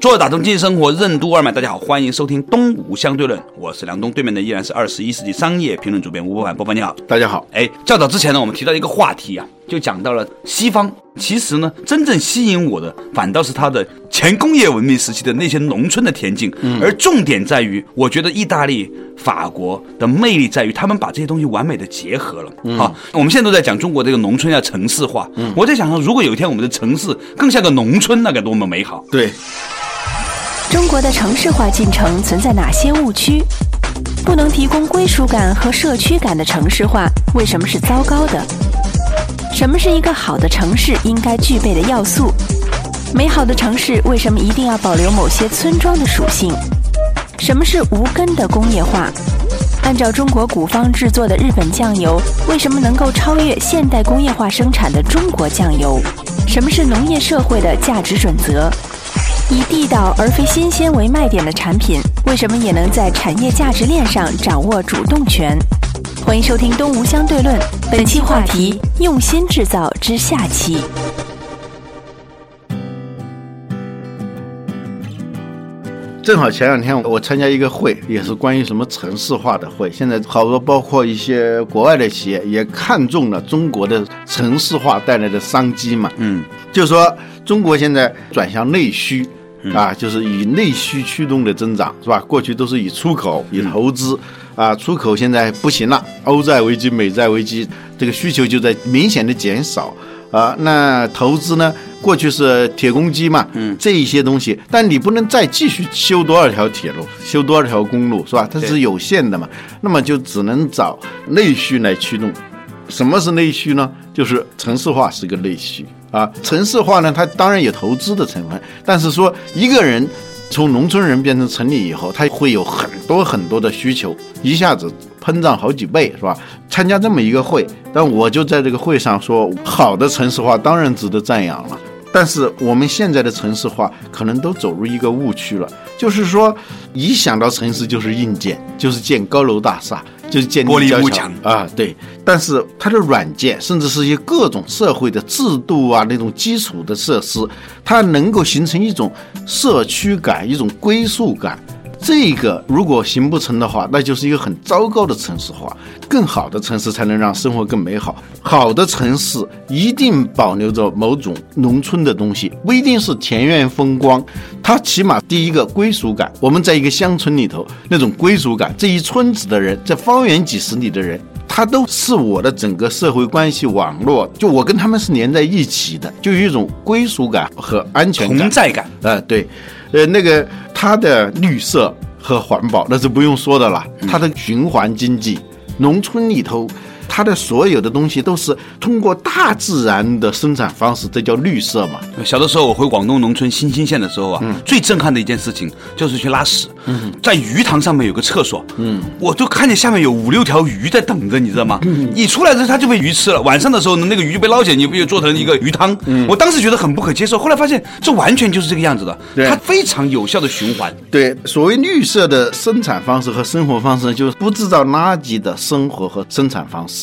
坐着打通经济生活任督二脉，大家好，欢迎收听东吴相对论，我是梁东，对面的依然是二十一世纪商业评论主编吴伯凡，伯凡你好。大家好。哎，较早之前呢，我们提到一个话题啊，就讲到了西方。其实呢，真正吸引我的反倒是它的前工业文明时期的那些农村的田径，而重点在于，我觉得意大利、法国的魅力在于他们把这些东西完美的结合了。嗯、啊，我们现在都在讲中国这个农村要城市化，嗯我在想说，如果有一天我们的城市更像个农村，那该多么美好。对。中国的城市化进程存在哪些误区？不能提供归属感和社区感的城市化，为什么是糟糕的？什么是一个好的城市应该具备的要素？美好的城市为什么一定要保留某些村庄的属性？什么是无根的工业化？按照中国古方制作的日本酱油，为什么能够超越现代工业化生产的中国酱油？什么是农业社会的价值准则？以地道而非新鲜为卖点的产品，为什么也能在产业价值链上掌握主动权？欢迎收听《东吴相对论》，本期话题：用心制造之下期。正好前两天我参加一个会，也是关于什么城市化的会。现在好多包括一些国外的企业也看中了中国的城市化带来的商机嘛。嗯，就是说中国现在转向内需。啊，就是以内需驱动的增长，是吧？过去都是以出口、以投资，啊，出口现在不行了，欧债危机、美债危机，这个需求就在明显的减少，啊，那投资呢？过去是铁公鸡嘛，嗯，这一些东西，但你不能再继续修多少条铁路、修多少条公路，是吧？它是有限的嘛，那么就只能找内需来驱动。什么是内需呢？就是城市化是个内需。啊，城市化呢，它当然有投资的成分，但是说一个人从农村人变成城里以后，他会有很多很多的需求，一下子膨胀好几倍，是吧？参加这么一个会，但我就在这个会上说，好的城市化当然值得赞扬了，但是我们现在的城市化可能都走入一个误区了，就是说一想到城市就是硬件，就是建高楼大厦。就是建立玻璃幕墙。啊，对，但是它的软件，甚至是一些各种社会的制度啊，那种基础的设施，它能够形成一种社区感，一种归属感。这个如果行不成的话，那就是一个很糟糕的城市化。更好的城市才能让生活更美好。好的城市一定保留着某种农村的东西，不一定是田园风光，它起码第一个归属感。我们在一个乡村里头，那种归属感，这一村子的人，在方圆几十里的人，他都是我的整个社会关系网络，就我跟他们是连在一起的，就有一种归属感和安全感、同在感。呃，对。呃，那个它的绿色和环保那是不用说的了，它的循环经济，农村里头。它的所有的东西都是通过大自然的生产方式，这叫绿色嘛。小的时候我回广东农村新兴县的时候啊，最震撼的一件事情就是去拉屎。嗯，在鱼塘上面有个厕所，嗯，我就看见下面有五六条鱼在等着，你知道吗？嗯你出来之后它就被鱼吃了。晚上的时候呢，那个鱼就被捞起来，你不就做成一个鱼汤？嗯，我当时觉得很不可接受，后来发现这完全就是这个样子的，它非常有效的循环。对，所谓绿色的生产方式和生活方式，就是不制造垃圾的生活和生产方式。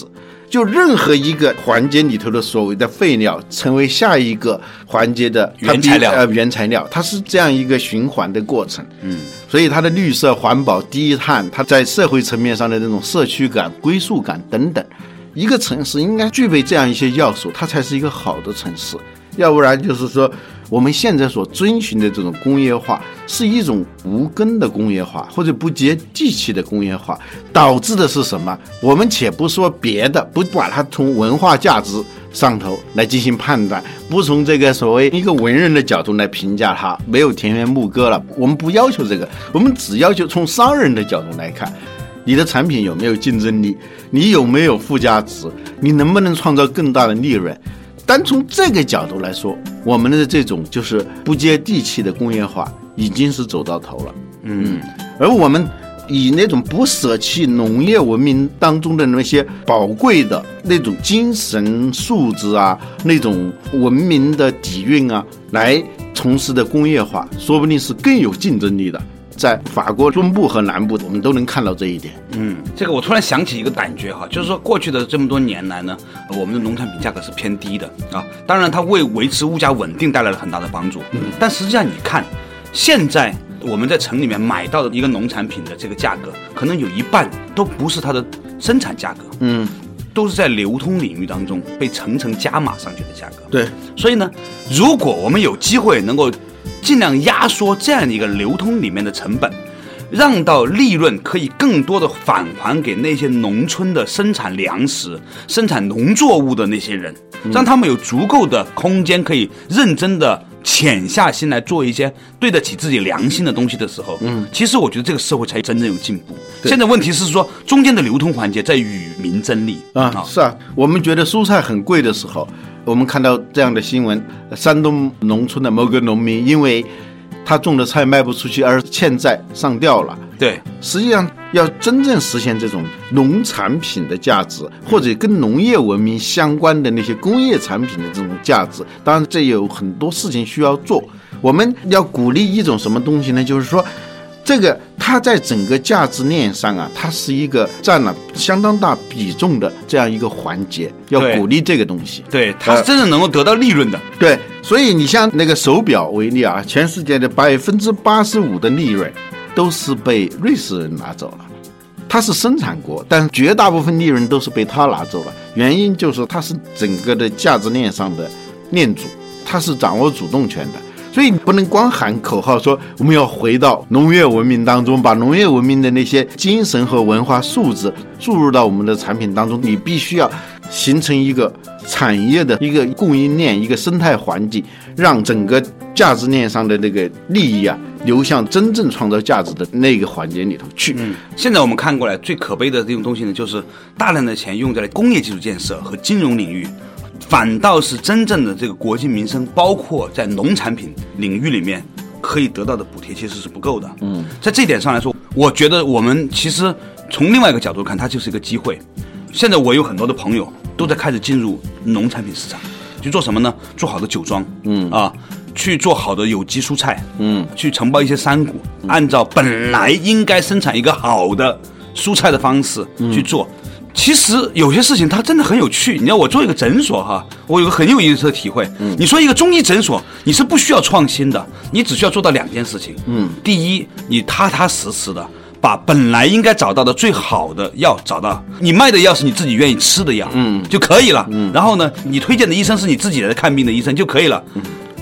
就任何一个环节里头的所谓的废料，成为下一个环节的原材料，呃，原材料，它是这样一个循环的过程。嗯，所以它的绿色环保、低碳，它在社会层面上的那种社区感、归属感等等，一个城市应该具备这样一些要素，它才是一个好的城市。要不然就是说，我们现在所遵循的这种工业化是一种无根的工业化，或者不接地气的工业化，导致的是什么？我们且不说别的，不把它从文化价值上头来进行判断，不从这个所谓一个文人的角度来评价它，没有田园牧歌了。我们不要求这个，我们只要求从商人的角度来看，你的产品有没有竞争力，你有没有附加值，你能不能创造更大的利润？单从这个角度来说，我们的这种就是不接地气的工业化已经是走到头了。嗯，而我们以那种不舍弃农业文明当中的那些宝贵的那种精神素质啊，那种文明的底蕴啊，来从事的工业化，说不定是更有竞争力的。在法国中部和南部，我们都能看到这一点。嗯，这个我突然想起一个感觉哈，就是说过去的这么多年来呢，我们的农产品价格是偏低的啊，当然它为维持物价稳定带来了很大的帮助。嗯，但实际上你看，现在我们在城里面买到的一个农产品的这个价格，可能有一半都不是它的生产价格，嗯，都是在流通领域当中被层层加码上去的价格。对，所以呢，如果我们有机会能够尽量压缩这样的一个流通里面的成本，让到利润可以更多的返还给那些农村的生产粮食、生产农作物的那些人，让他们有足够的空间可以认真的潜下心来做一些对得起自己良心的东西的时候，嗯，其实我觉得这个社会才真正有进步。现在问题是说中间的流通环节在与民争利啊，是啊，我们觉得蔬菜很贵的时候，我们看到这样的新闻：山东农村的某个农民因为他种的菜卖不出去而欠债上吊了。对，实际上，要真正实现这种农产品的价值，或者跟农业文明相关的那些工业产品的这种价值，当然这有很多事情需要做。我们要鼓励一种什么东西呢？就是说，这个它在整个价值链上啊，它是一个占了相当大比重的这样一个环节，要鼓励这个东西。对，它是真正能够得到利润的。对，所以你像那个手表为例啊，全世界的百分之八十五的利润都是被瑞士人拿走了。它是生产国，但是绝大部分利润都是被他拿走了。原因就是它是整个的价值链上的链主，它是掌握主动权的。所以你不能光喊口号说我们要回到农业文明当中，把农业文明的那些精神和文化素质注入到我们的产品当中。你必须要形成一个产业的一个供应链、一个生态环境，让整个价值链上的那个利益啊流向真正创造价值的那个环节里头去。嗯，现在我们看过来最可悲的这种东西呢，就是大量的钱用在了工业基础建设和金融领域，反倒是真正的这个国计民生，包括在农产品领域里面可以得到的补贴，其实是不够的。嗯，在这一点上来说，我觉得我们其实从另外一个角度看，它就是一个机会。现在我有很多的朋友都在开始进入农产品市场，去做什么呢？做好的酒庄，嗯啊，去做好的有机蔬菜，嗯，去承包一些山谷，按照本来应该生产一个好的蔬菜的方式去做。其实有些事情它真的很有趣。你要我做一个诊所哈，我有个很有意思的体会。你说一个中医诊所，你是不需要创新的，你只需要做到两件事情。嗯，第一，你踏踏实实的把本来应该找到的最好的药找到，你卖的药是你自己愿意吃的药，嗯，就可以了。嗯，然后呢，你推荐的医生是你自己来看病的医生就可以了。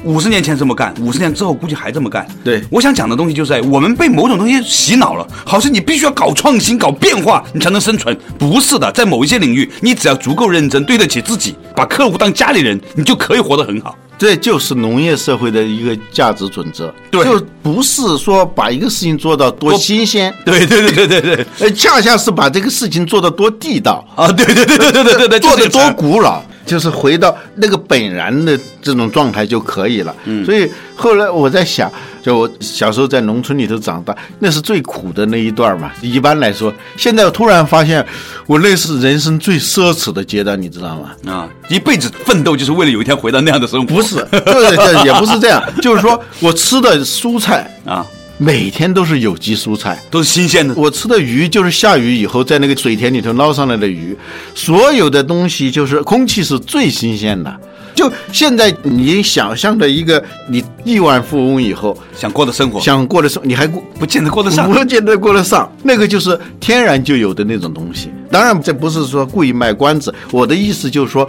五十年前这么干，五十年之后估计还这么干。对我想讲的东西就是我们被某种东西洗脑了，好像你必须要搞创新、搞变化，你才能生存。不是的，在某一些领域，你只要足够认真，对得起自己，把客户当家里人，你就可以活得很好。这就是农业社会的一个价值准则，对，就不是说把一个事情做到多新鲜，对，对，对，对，对，对，呃，恰恰是把这个事情做到多地道啊，对，对，对，对，对，对，对，做得多古老。就是回到那个本然的这种状态就可以了。嗯，所以后来我在想，就我小时候在农村里头长大，那是最苦的那一段嘛。一般来说，现在我突然发现，我那是人生最奢侈的阶段，你知道吗？啊，一辈子奋斗就是为了有一天回到那样的生活。不是，对对也不是这样，就是说我吃的蔬菜啊，每天都是有机蔬菜。都是新鲜的。我吃的鱼就是下雨以后在那个水田里头捞上来的鱼，所有的东西就是空气是最新鲜的。就现在你想象的一个你亿万富翁以后想过的生活，想过的生，你还过不见得过得上。不见得过得上，那个就是天然就有的那种东西。当然，这不是说故意卖关子，我的意思就是说，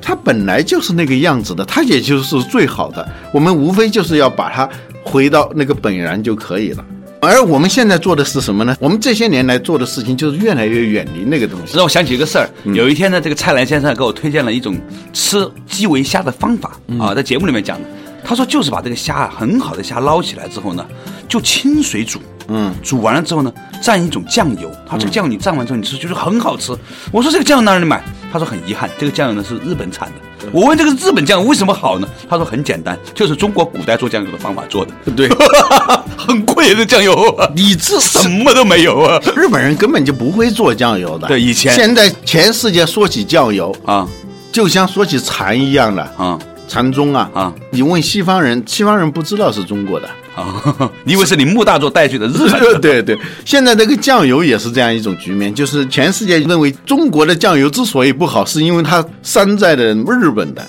它本来就是那个样子的，它也就是最好的。我们无非就是要把它回到那个本然就可以了。而我们现在做的是什么呢？我们这些年来做的事情就是越来越远离那个东西。让我想起一个事儿，有一天呢，这个蔡澜先生给我推荐了一种吃基围虾的方法啊，在节目里面讲的。他说就是把这个虾啊，很好的虾捞起来之后呢，就清水煮。嗯，煮完了之后呢，蘸一种酱油。他这个酱油你蘸完之后你吃，就是很好吃。我说这个酱油哪里买？他说很遗憾，这个酱油呢是日本产的。我问这个日本酱油为什么好呢？他说很简单，就是中国古代做酱油的方法做的。对，很贵的酱油，你这什么都没有啊。日本人根本就不会做酱油的。对以前现在全世界说起酱油，啊就像说起禅一样的，啊禅宗啊啊你问西方人，西方人不知道是中国的。啊！你以为是你木大作带去的日本的？对对，现在这个酱油也是这样一种局面，就是全世界认为中国的酱油之所以不好，是因为它山寨的日本的。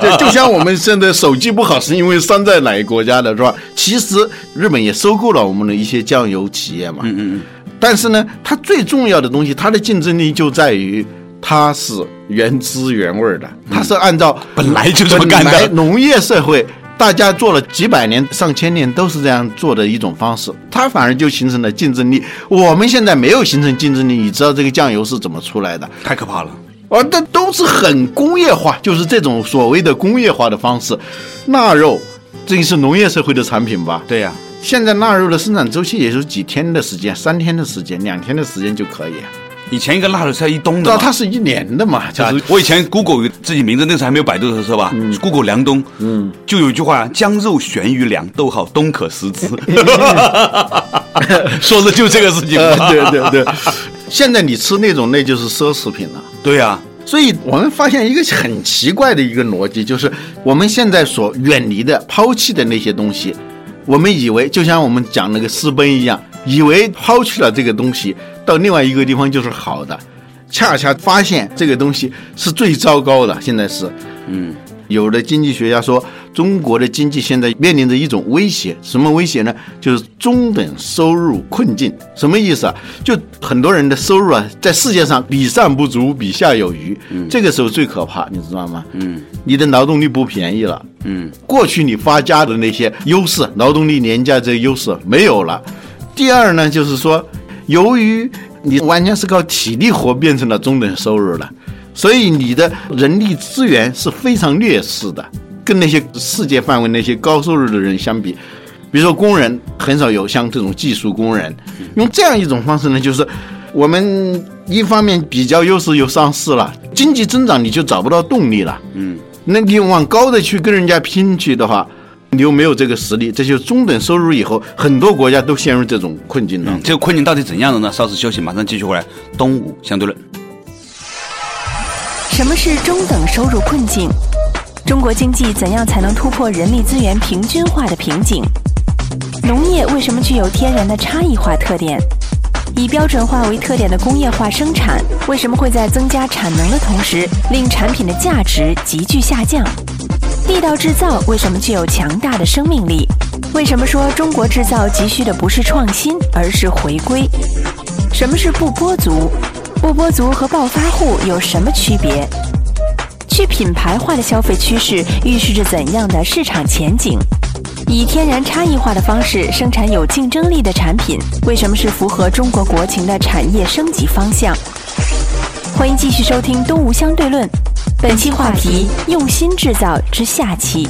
对，就像我们现在手机不好，是因为山寨哪个国家的，是吧？其实日本也收购了我们的一些酱油企业嘛。嗯嗯嗯但是呢，它最重要的东西，它的竞争力就在于它是原汁原味儿的，它是按照本来就这么干的农业社会。大家做了几百年、上千年都是这样做的一种方式，它反而就形成了竞争力。我们现在没有形成竞争力，你知道这个酱油是怎么出来的？太可怕了。啊，这都是很工业化，就是这种所谓的工业化的方式。腊肉，这是农业社会的产品吧？对呀、现在腊肉的生产周期也就几天的时间，三天的时间，两天的时间就可以。以前一个腊肉是要一冬的知道。它是一年的嘛？就啊是，我以前 Google 自己名字那时候还没有百度的时候吧、g o o g l e 凉冬，嗯，就有一句话，将肉悬于凉，逗号冬可食之，说的就这个事情。呃，对对对。现在你吃那种那就是奢侈品了。对呀、所以我们发现一个很奇怪的一个逻辑，就是我们现在所远离的、抛弃的那些东西，我们以为就像我们讲那个私奔一样，以为抛弃了这个东西，到另外一个地方就是好的，恰恰发现这个东西是最糟糕的。现在是，嗯，有的经济学家说，中国的经济现在面临着一种威胁，什么威胁呢？就是中等收入困境。什么意思啊？就很多人的收入啊，在世界上比上不足，比下有余。这个时候最可怕，你知道吗？嗯你的劳动力不便宜了。嗯过去你发家的那些优势，劳动力廉价这个优势没有了。第二呢，就是说，由于你完全是靠体力活变成了中等收入了，所以你的人力资源是非常劣势的，跟那些世界范围那些高收入的人相比。比如说工人很少有像这种技术工人，用这样一种方式呢，就是我们一方面比较优势又上市了，经济增长你就找不到动力了。嗯，那你往高的去跟人家拼去的话，你又没有这个实力，这就是中等收入以后，很多国家都陷入这种困境当中。这个困境到底怎样的呢？稍事休息，马上继续回来。东吴相对论，什么是中等收入困境？中国经济怎样才能突破人力资源平均化的瓶颈？农业为什么具有天然的差异化特点？以标准化为特点的工业化生产，为什么会在增加产能的同时，令产品的价值急剧下降？地道制造为什么具有强大的生命力？为什么说中国制造急需的不是创新，而是回归？什么是不播族？不播族和暴发户有什么区别？去品牌化的消费趋势预示着怎样的市场前景？以天然差异化的方式生产有竞争力的产品，为什么是符合中国国情的产业升级方向？欢迎继续收听《东吴相对论》，本期话题：用心制造之下期。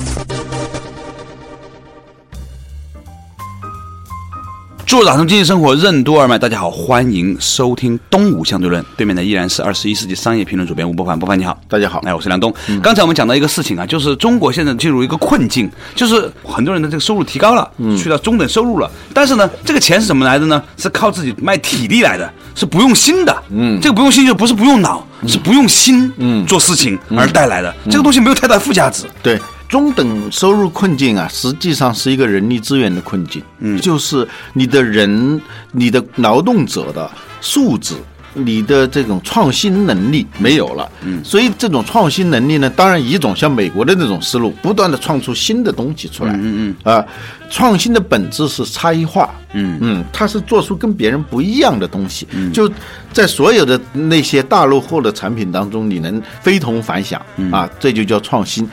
做打通经济生活任督二脉，大家好，欢迎收听东吴相对论。对面的依然是二十一世纪商业评论主编吴伯凡，伯凡你好。大家好，哎，我是梁东。刚才我们讲到一个事情啊，就是中国现在进入一个困境，就是很多人的这个收入提高了，去到中等收入了，但是呢，这个钱是怎么来的呢？是靠自己卖体力来的，是不用心的。嗯，这个不用心就不是不用脑，是不用心，嗯，做事情而带来的。这个东西没有太大附加值。对中等收入困境啊，实际上是一个人力资源的困境。嗯，就是你的人、你的劳动者的素质。你的这种创新能力没有了，嗯，所以这种创新能力呢，当然一种像美国的那种思路，不断的创出新的东西出来，嗯嗯啊，创新的本质是差异化，嗯。嗯，它是做出跟别人不一样的东西，就在所有的那些大落后的产品当中，你能非同凡响，啊，这就叫创新。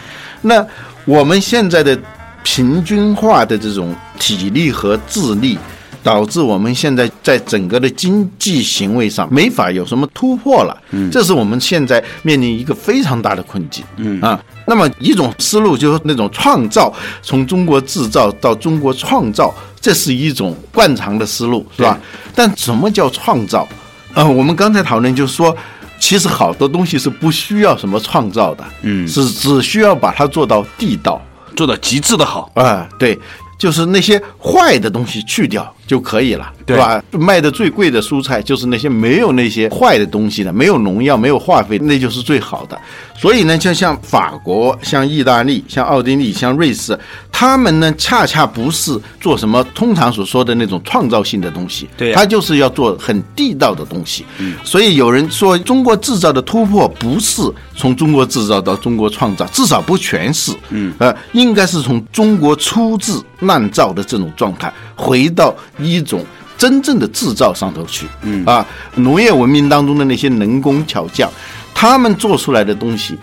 那我们现在的平均化的这种体力和智力，导致我们现在在整个的经济行为上没法有什么突破了。嗯，这是我们现在面临一个非常大的困境。嗯啊，那么一种思路就是那种创造，从中国制造到中国创造，这是一种惯常的思路，是吧？但什么叫创造？呃，我们刚才讨论就是说，其实好多东西是不需要什么创造的，嗯是只需要把它做到地道。做到极致的好。啊，对，就是那些坏的东西去掉就可以了，对吧？卖的最贵的蔬菜就是那些没有那些坏的东西的，没有农药、没有化肥，那就是最好的。所以呢，就像法国、像意大利、像奥地利、像瑞士，他们呢恰恰不是做什么通常所说的那种创造性的东西，对呀他就是要做很地道的东西。嗯所以有人说，中国制造的突破不是从中国制造到中国创造，至少不全是。嗯，呃，应该是从中国粗制滥造的这种状态，回到一种真正的制造上头去。嗯啊，农业文明当中的那些能工巧匠，他们做出来的东西，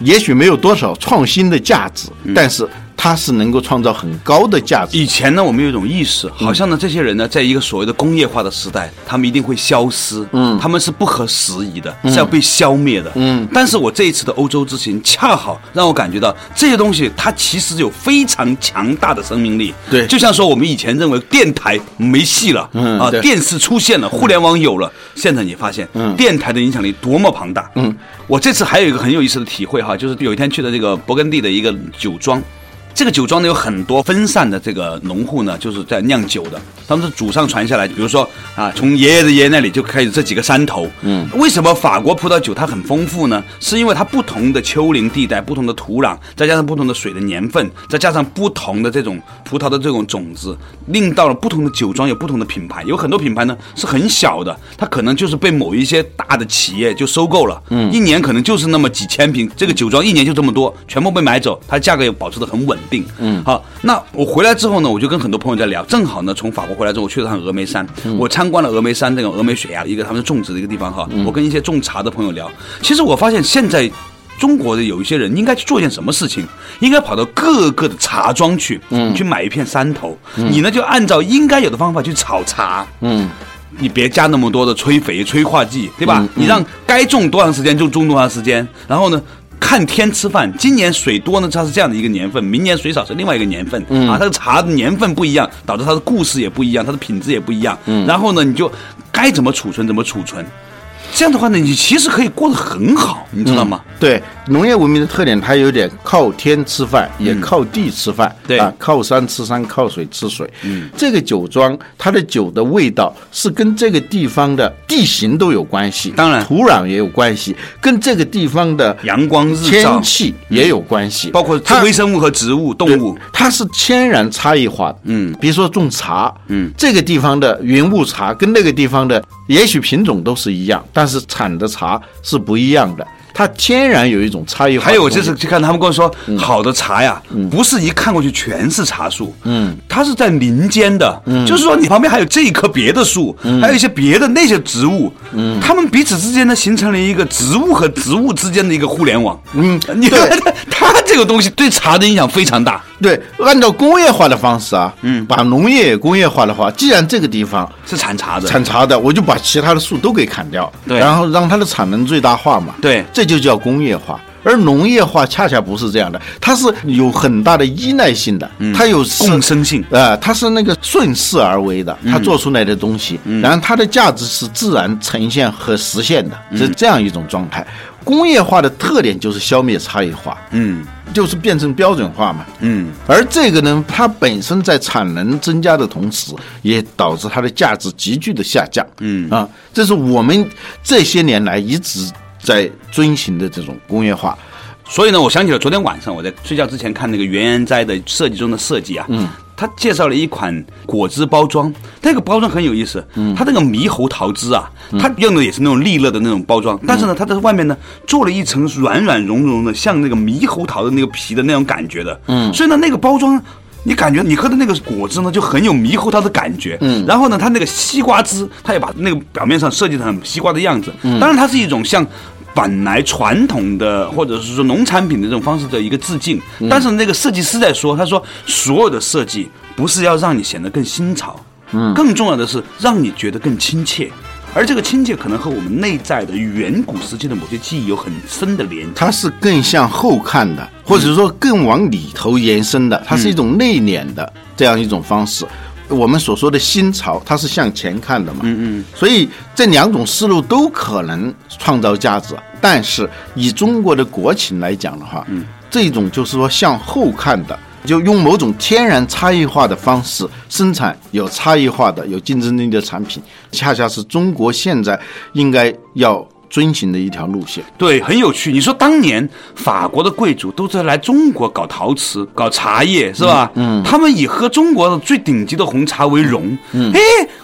也许没有多少创新的价值，但是它是能够创造很高的价值。以前呢，我们有一种意识，好像呢，这些人呢，在一个所谓的工业化的时代，他们一定会消失，嗯，他们是不合时宜的，是要被消灭的，嗯。但是我这一次的欧洲之行，恰好让我感觉到这些东西，它其实有非常强大的生命力，对就像说我们以前认为电台没戏了，啊，嗯啊电视出现了，互联网有了，现在你发现，嗯电台的影响力多么庞大，嗯。我这次还有一个很有意思的体会哈，就是有一天去的这个勃艮第的一个酒庄。这个酒庄呢有很多分散的这个农户呢，就是在酿酒的，他们是祖上传下来，比如说啊，从爷爷的爷爷那里就开始这几个山头。嗯，为什么法国葡萄酒它很丰富呢？是因为它不同的丘陵地带、不同的土壤，再加上不同的水的年份，再加上不同的这种葡萄的这种种子，令到了不同的酒庄有不同的品牌。有很多品牌呢是很小的，它可能就是被某一些大的企业就收购了，嗯，一年可能就是那么几千瓶，这个酒庄一年就这么多，全部被买走，它价格也保持得很稳定。嗯，好，那我回来之后呢，我就跟很多朋友在聊，正好呢从法国回来之后，我去了趟峨眉山，我参观了峨眉山这个峨眉雪崖一个他们种植的一个地方哈，我跟一些种茶的朋友聊，其实我发现现在。中国的有一些人应该去做一件什么事情？应该跑到各个的茶庄去，你去买一片山头，你呢就按照应该有的方法去炒茶，嗯，你别加那么多的催肥、催化剂，对吧？你让该种多长时间就种多长时间，然后呢，看天吃饭。今年水多呢，它是这样的一个年份；明年水少是另外一个年份。啊，它的茶的年份不一样，导致它的故事也不一样，它的品质也不一样。然后呢，你就该怎么储存怎么储存。这样的话呢，你其实可以过得很好，你知道吗？对，农业文明的特点，它有点靠天吃饭，也靠地吃饭，啊，靠山吃山，靠水吃水。嗯，这个酒庄它的酒的味道是跟这个地方的地形都有关系，当然。土壤也有关系，跟这个地方的阳光日天气也有关系，包括它微生物和植物、动物。它是天然差异化的。嗯，比如说种茶，嗯，这个地方的云雾茶跟那个地方的也许品种都是一样，但是产的茶是不一样的。它天然有一种差异化。还有我这次去看，他们跟我说，好的茶呀，不是一看过去全是茶树，嗯，它是在林间的，就是说你旁边还有这一棵别的树，还有一些别的那些植物，嗯，它们彼此之间呢形成了一个植物和植物之间的一个互联网，嗯。你看对。它这个东西对茶的影响非常大，对，按照工业化的方式啊，嗯，把农业也工业化的话，既然这个地方是产茶的，产茶的，我就把其他的树都给砍掉，对。然后让它的产能最大化嘛，对。这就叫工业化。而农业化恰恰不是这样的，它是有很大的依赖性的，它有共生性。呃，它是那个顺势而为的，它做出来的东西，然后它的价值是自然呈现和实现的，是这样一种状态。工业化的特点就是消灭差异化，嗯就是变成标准化嘛。嗯，而这个呢，它本身在产能增加的同时，也导致它的价值急剧的下降。嗯啊，这是我们这些年来一直在遵循的这种工业化。所以呢，我想起了昨天晚上我在睡觉之前看那个原研哉的设计中的设计啊，嗯，他介绍了一款果汁包装，那个包装很有意思，嗯，它那个猕猴桃汁啊，它用的也是那种利乐的那种包装，但是呢，它在外面呢做了一层软软绒绒的，像那个猕猴桃的那个皮的那种感觉的，嗯，所以呢，那个包装。你感觉你喝的那个果汁呢，就很有猕猴桃的感觉。嗯，然后呢，它那个西瓜汁，它也把那个表面上设计成西瓜的样子。嗯，当然它是一种像本来传统的或者是说农产品的这种方式的一个致敬。但是那个设计师在说，他说所有的设计不是要让你显得更新潮。嗯，更重要的是让你觉得更亲切，而这个亲切可能和我们内在的远古时期的某些记忆有很深的连接。它是更向后看的，或者说更往里头延伸的，它是一种内敛的这样一种方式。我们所说的新潮，它是向前看的嘛，嗯嗯，所以这两种思路都可能创造价值，但是以中国的国情来讲的话，嗯，这种就是说向后看的，就用某种天然差异化的方式生产有差异化的、有竞争力的产品，恰恰是中国现在应该要遵循的一条路线。对，很有趣。你说当年法国的贵族都在来中国搞陶瓷、搞茶叶，是吧？嗯，他们以喝中国的最顶级的红茶为荣。嗯，哎，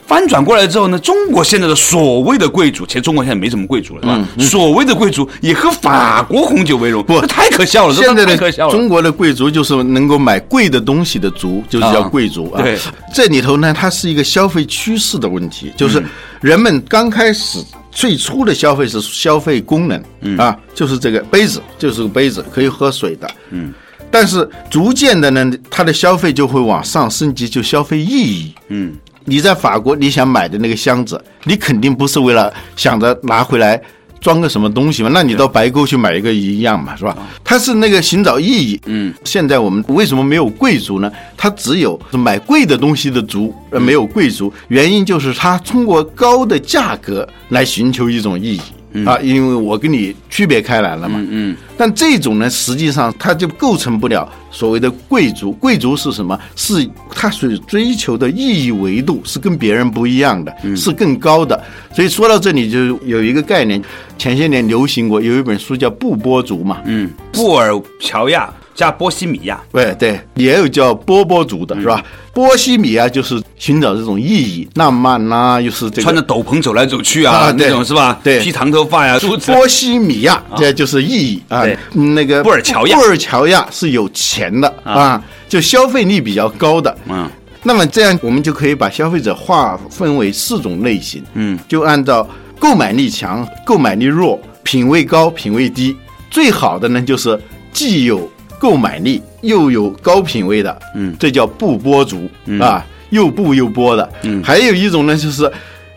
翻转过来之后呢，中国现在的所谓的贵族，其实中国现在没什么贵族了，是吧？所谓的贵族以喝法国红酒为荣，不，太可笑了。现在。的中国的贵族就是能够买贵的东西的族，就是叫贵族啊。对，这里头呢，它是一个消费趋势的问题，就是人们刚开始。最初的消费是消费功能，嗯啊，就是这个杯子，就是个杯子，可以喝水的，嗯。但是逐渐的呢，它的消费就会往上升级，就消费意义，嗯。你在法国，你想买的那个箱子，你肯定不是为了想着拿回来。装个什么东西嘛？那你到白沟去买一个一样嘛，是吧？它是那个寻找意义。嗯，现在我们为什么没有贵族呢？它只有买贵的东西的族，而没有贵族。原因就是它通过高的价格来寻求一种意义。啊，因为我跟你区别开来了嘛。嗯。但这种呢，实际上它就构成不了所谓的贵族。贵族是什么？是他所追求的意义维度是跟别人不一样的，是更高的。所以说到这里，就有一个概念，前些年流行过，有一本书叫《布波族》嘛。嗯。布尔乔亚。加波西米亚，对对，也有叫波波族的是吧？波西米亚就是寻找这种意义、浪漫呐，又是这个穿着斗篷走来走去啊，那种是吧？对，披长头发呀。波西米亚这就是意义啊。那个布尔乔亚，布尔乔亚是有钱的啊，就消费力比较高的。嗯，那么这样我们就可以把消费者划分为四种类型。嗯，就按照购买力强、购买力弱、品味高、品味低。最好的呢，就是既有购买力又有高品位的，嗯，这叫不波族啊，又不又波的。嗯，还有一种呢，就是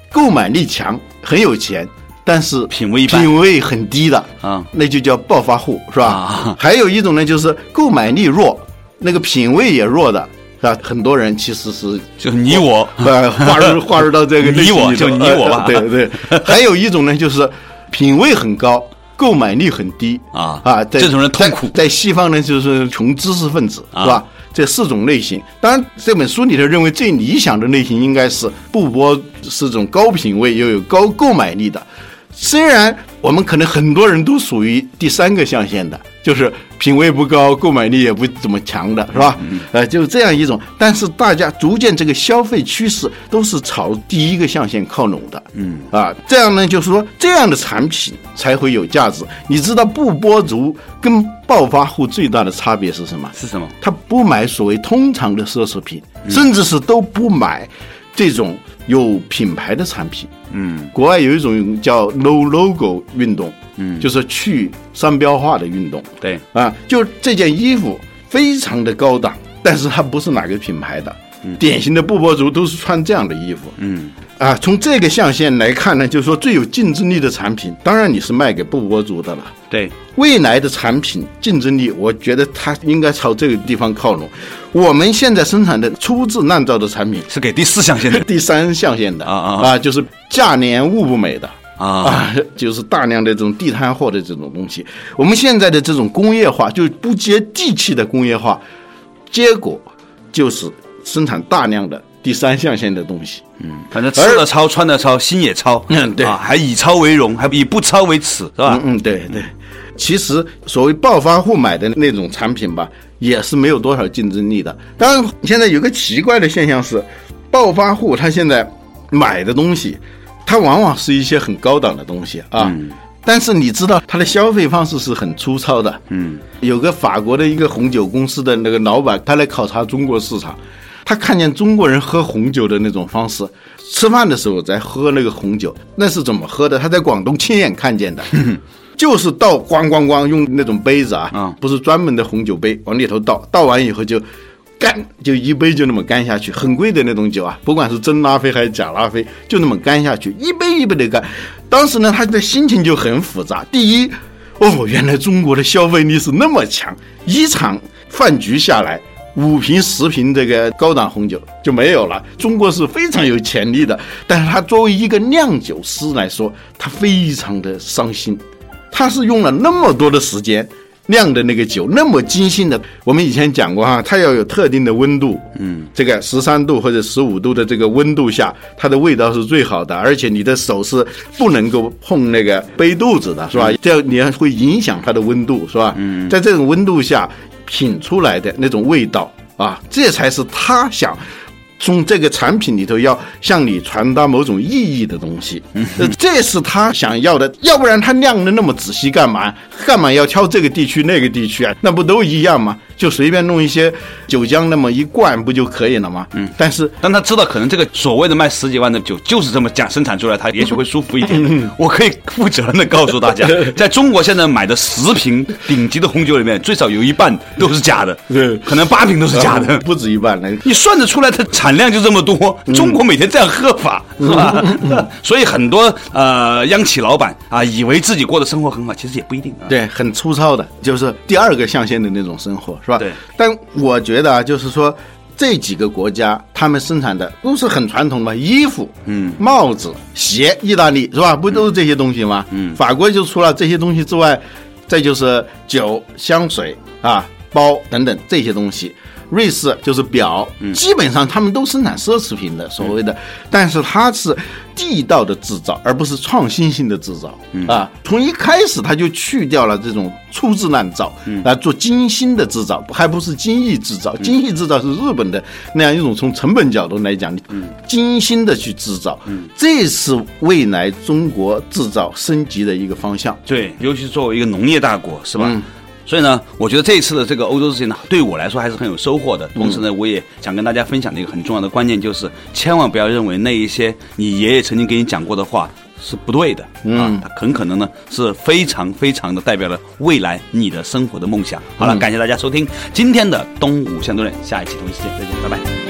购买力强，很有钱，但是品味品味很低的啊，那就叫暴发户，是吧？还有一种呢，就是购买力弱，那个品味也弱的，是吧？很多人其实是就是你我，划入划入到这个你我就你我吧，对对。还有一种呢，就是品味很高。购买力很低啊啊！这种人痛苦。在西方呢，就是穷知识分子，是吧？这四种类型。当然，这本书里头认为最理想的类型应该是布波，是种高品位又有高购买力的。虽然我们可能很多人都属于第三个象限的。就是品味不高，购买力也不怎么强的，是吧？呃，就是这样一种。但是大家逐渐这个消费趋势都是朝第一个象限靠拢的，嗯啊，这样呢，就是说这样的产品才会有价值。你知道不播族跟暴发户最大的差别是什么？是什么？他不买所谓通常的奢侈品，甚至是都不买这种有品牌的产品。嗯，国外有一种叫 No Logo 运动。嗯，就是去商标化的运动，对。啊，就这件衣服非常的高档，但是它不是哪个品牌的，典型的布帛族都是穿这样的衣服，嗯。啊，从这个象限来看呢，就是说最有竞争力的产品，当然你是卖给布帛族的了，对，未来的产品竞争力，我觉得它应该朝这个地方靠拢。我们现在生产的粗制滥造的产品是给第四象限的，第三象限的。啊啊啊，就是价廉物不美的。啊，就是大量的这种地摊货的这种东西。我们现在的这种工业化，就不接地气的工业化，结果就是生产大量的第三象限的东西。嗯，反正吃的糙，穿的糙，心也糙。嗯，对，还以糙为荣，还以不糙为耻，是吧？嗯嗯，对对。其实所谓暴发户买的那种产品吧，也是没有多少竞争力的。当然，现在有个奇怪的现象是，暴发户他现在买的东西。它往往是一些很高档的东西啊，但是你知道他的消费方式是很粗糙的。嗯，有个法国的一个红酒公司的那个老板，他来考察中国市场，他看见中国人喝红酒的那种方式，吃饭的时候在喝那个红酒，那是怎么喝的？他在广东亲眼看见的，就是倒咣咣咣用那种杯子啊，不是专门的红酒杯往里头倒，倒完以后就干，就一杯就那么干下去，很贵的那种酒啊，不管是真拉菲还是假拉菲，就那么干下去，一杯一杯的干。当时呢，他的心情就很复杂。第一，哦，原来中国的消费力是那么强，一场饭局下来。五瓶十瓶这个高档红酒就没有了。中国是非常有潜力的，但是他作为一个酿酒师来说，他非常的伤心。他是用了那么多的时间酿的那个酒，那么精心的。我们以前讲过哈，它要有特定的温度，嗯，这个十三度或者十五度的这个温度下，它的味道是最好的。而且你的手是不能够碰那个杯肚子的，是吧？这样你会影响它的温度，是吧？嗯，在这种温度下。品出来的那种味道啊，这才是他想从这个产品里头要向你传达某种意义的东西。这是他想要的，要不然他酿的那么仔细干嘛？干嘛要挑这个地区那个地区啊？那不都一样吗？就随便弄一些酒浆那么一灌不就可以了吗？嗯，但是当他知道可能这个所谓的卖十几万的酒就是这么讲生产出来，他也许会舒服一点。我可以负责任的告诉大家，在中国现在买的十瓶顶级的红酒里面，最少有一半都是假的，对，可能八瓶都是假的，不止一半。你算得出来，它产量就这么多，中国每天这样喝法是吧？所以很多呃央企老板啊，以为自己过的生活很好，其实也不一定啊。对，很粗糙的，就是第二个象限的那种生活。是吧？对。但我觉得啊，就是说这几个国家，他们生产的都是很传统的衣服、嗯，帽子、鞋。意大利是吧？不都是这些东西吗？嗯。法国就除了这些东西之外，再就是酒、香水啊、包等等这些东西。瑞士就是表，基本上他们都生产奢侈品的，所谓的，但是它是地道的制造，而不是创新性的制造啊。从一开始他就去掉了这种粗制滥造，来做精心的制造，还不是精益制造。精益制造是日本的那样一种从成本角度来讲，精心的去制造，这是未来中国制造升级的一个方向。对，尤其是作为一个农业大国，是吧？所以呢，我觉得这一次的这个欧洲之行呢，对我来说还是很有收获的。同时呢，我也想跟大家分享的一个很重要的观念，就是千万不要认为那一些你爷爷曾经给你讲过的话是不对的啊，它很可能呢是非常非常的代表了未来你的生活的梦想。好了，感谢大家收听今天的东吴相对论，下一期同一时间再见，拜拜。